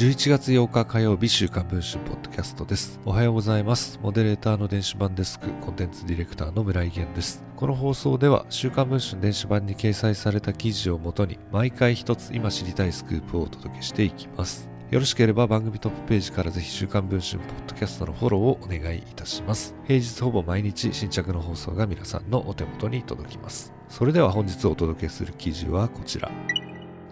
11月8日火曜日週刊文春ポッドキャストです。おはようございます。モデレーターの電子版デスク、コンテンツディレクターの村井源です。この放送では週刊文春電子版に掲載された記事をもとに毎回一つ今知りたいスクープをお届けしていきます。よろしければ番組トップページからぜひ週刊文春ポッドキャストのフォローをお願いいたします。平日ほぼ毎日新着の放送が皆さんのお手元に届きます。それでは本日お届けする記事はこちら。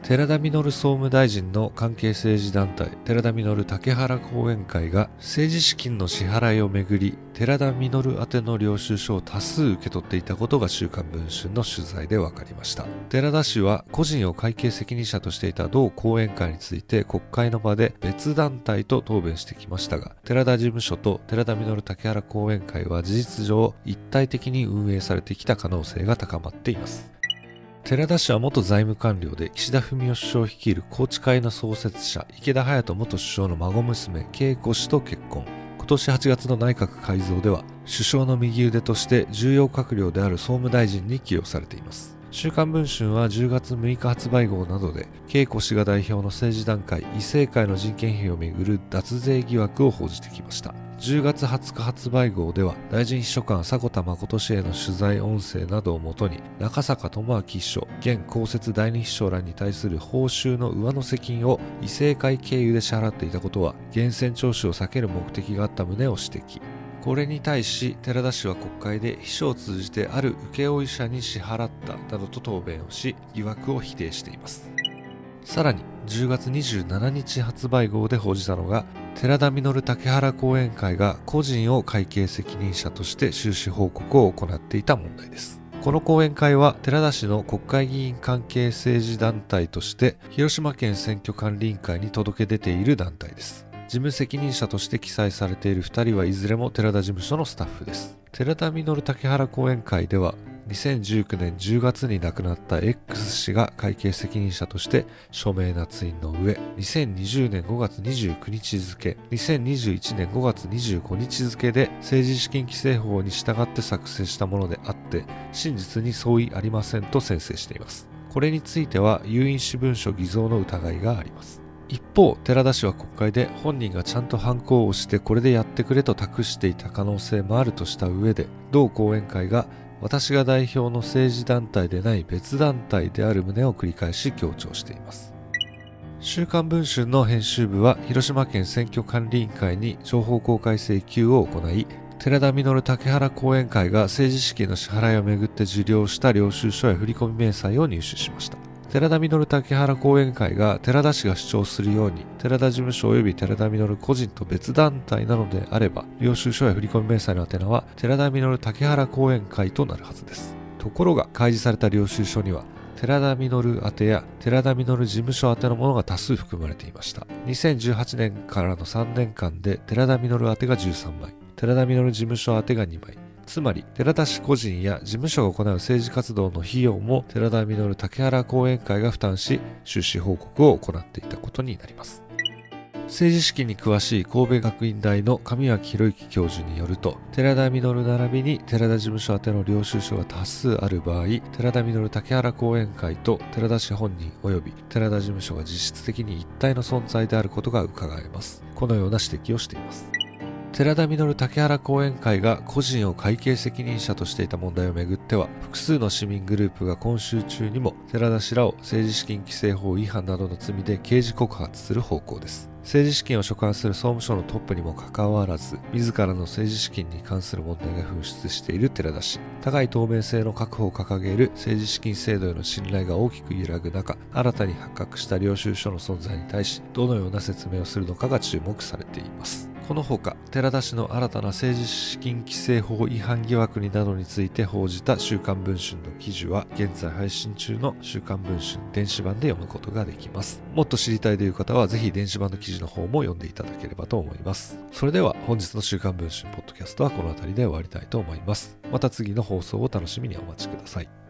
寺田稔総務大臣の関係政治団体寺田稔竹原後援会が政治資金の支払いをめぐり寺田稔宛ての領収書を多数受け取っていたことが週刊文春の取材で分かりました。寺田氏は個人を会計責任者としていた同後援会について国会の場で別団体と答弁してきましたが寺田事務所と寺田稔竹原後援会は事実上一体的に運営されてきた可能性が高まっています。寺田氏は元財務官僚で岸田文雄首相率いる宏池会の創設者池田隼人元首相の孫娘恵子氏と結婚。今年8月の内閣改造では首相の右腕として重要閣僚である総務大臣に起用されています。週刊文春は10月6日発売号などで恵子氏が代表の政治団会異性会の人件費をめぐる脱税疑惑を報じてきました。10月20日発売号では大臣秘書官迫田誠氏への取材音声などをもとに中坂智明秘書現公設第二秘書らに対する報酬の上乗せ金を異性会経由で支払っていたことは源泉徴収を避ける目的があった旨を指摘。これに対し寺田氏は国会で秘書を通じてある請負者に支払ったなどと答弁をし疑惑を否定しています。さらに10月27日発売号で報じたのが寺田稔竹原後援会が個人を会計責任者として収支報告を行っていた問題です。この講演会は寺田氏の国会議員関係政治団体として広島県選挙管理委員会に届け出ている団体です。事務責任者として記載されている2人はいずれも寺田事務所のスタッフです。寺田稔竹原後援会では2019年10月に亡くなった X 氏が会計責任者として署名捺印の上2020年5月29日付2021年5月25日付で政治資金規正法に従って作成したものであって真実に相違ありませんと宣誓しています。これについては有印私文書偽造の疑いがあります。一方寺田氏は国会で本人がちゃんと反抗をしてこれでやってくれと託していた可能性もあるとした上で同講演会が私が代表の政治団体でない別団体である旨を繰り返し強調しています。週刊文春の編集部は広島県選挙管理委員会に情報公開請求を行い寺田稔竹原後援会が政治資金の支払いをめぐって受領した領収書や振込明細を入手しました。寺田稔竹原後援会が寺田氏が主張するように寺田事務所及び寺田稔個人と別団体なのであれば領収書や振込明細の宛名は寺田稔竹原後援会となるはずです。ところが開示された領収書には寺田稔宛てや寺田稔事務所宛てのものが多数含まれていました。2018年からの3年間で寺田稔宛てが13枚。寺田稔事務所宛てが2枚。つまり寺田氏個人や事務所が行う政治活動の費用も寺田稔竹原後援会が負担し収支報告を行っていたことになります。政治資金に詳しい神戸学院大の上脇博之教授によると寺田稔並びに寺田事務所宛ての領収書が多数ある場合寺田稔竹原後援会と寺田氏本人及び寺田事務所が実質的に一体の存在であることが伺えます。このような指摘をしています。寺田稔竹原後援会が個人を会計責任者としていた問題をめぐっては複数の市民グループが今週中にも寺田氏らを政治資金規正法違反などの罪で刑事告発する方向です。政治資金を所管する総務省のトップにもかかわらず自らの政治資金に関する問題が噴出している寺田氏。高い透明性の確保を掲げる政治資金制度への信頼が大きく揺らぐ中新たに発覚した領収書の存在に対しどのような説明をするのかが注目されています。このほか寺田氏の新たな政治資金規正法違反疑惑になどについて報じた週刊文春の記事は現在配信中の週刊文春電子版で読むことができます。もっと知りたいという方はぜひ電子版の記事の方も読んでいただければと思います。それでは本日の週刊文春ポッドキャストはこの辺りで終わりたいと思います。また次の放送を楽しみにお待ちください。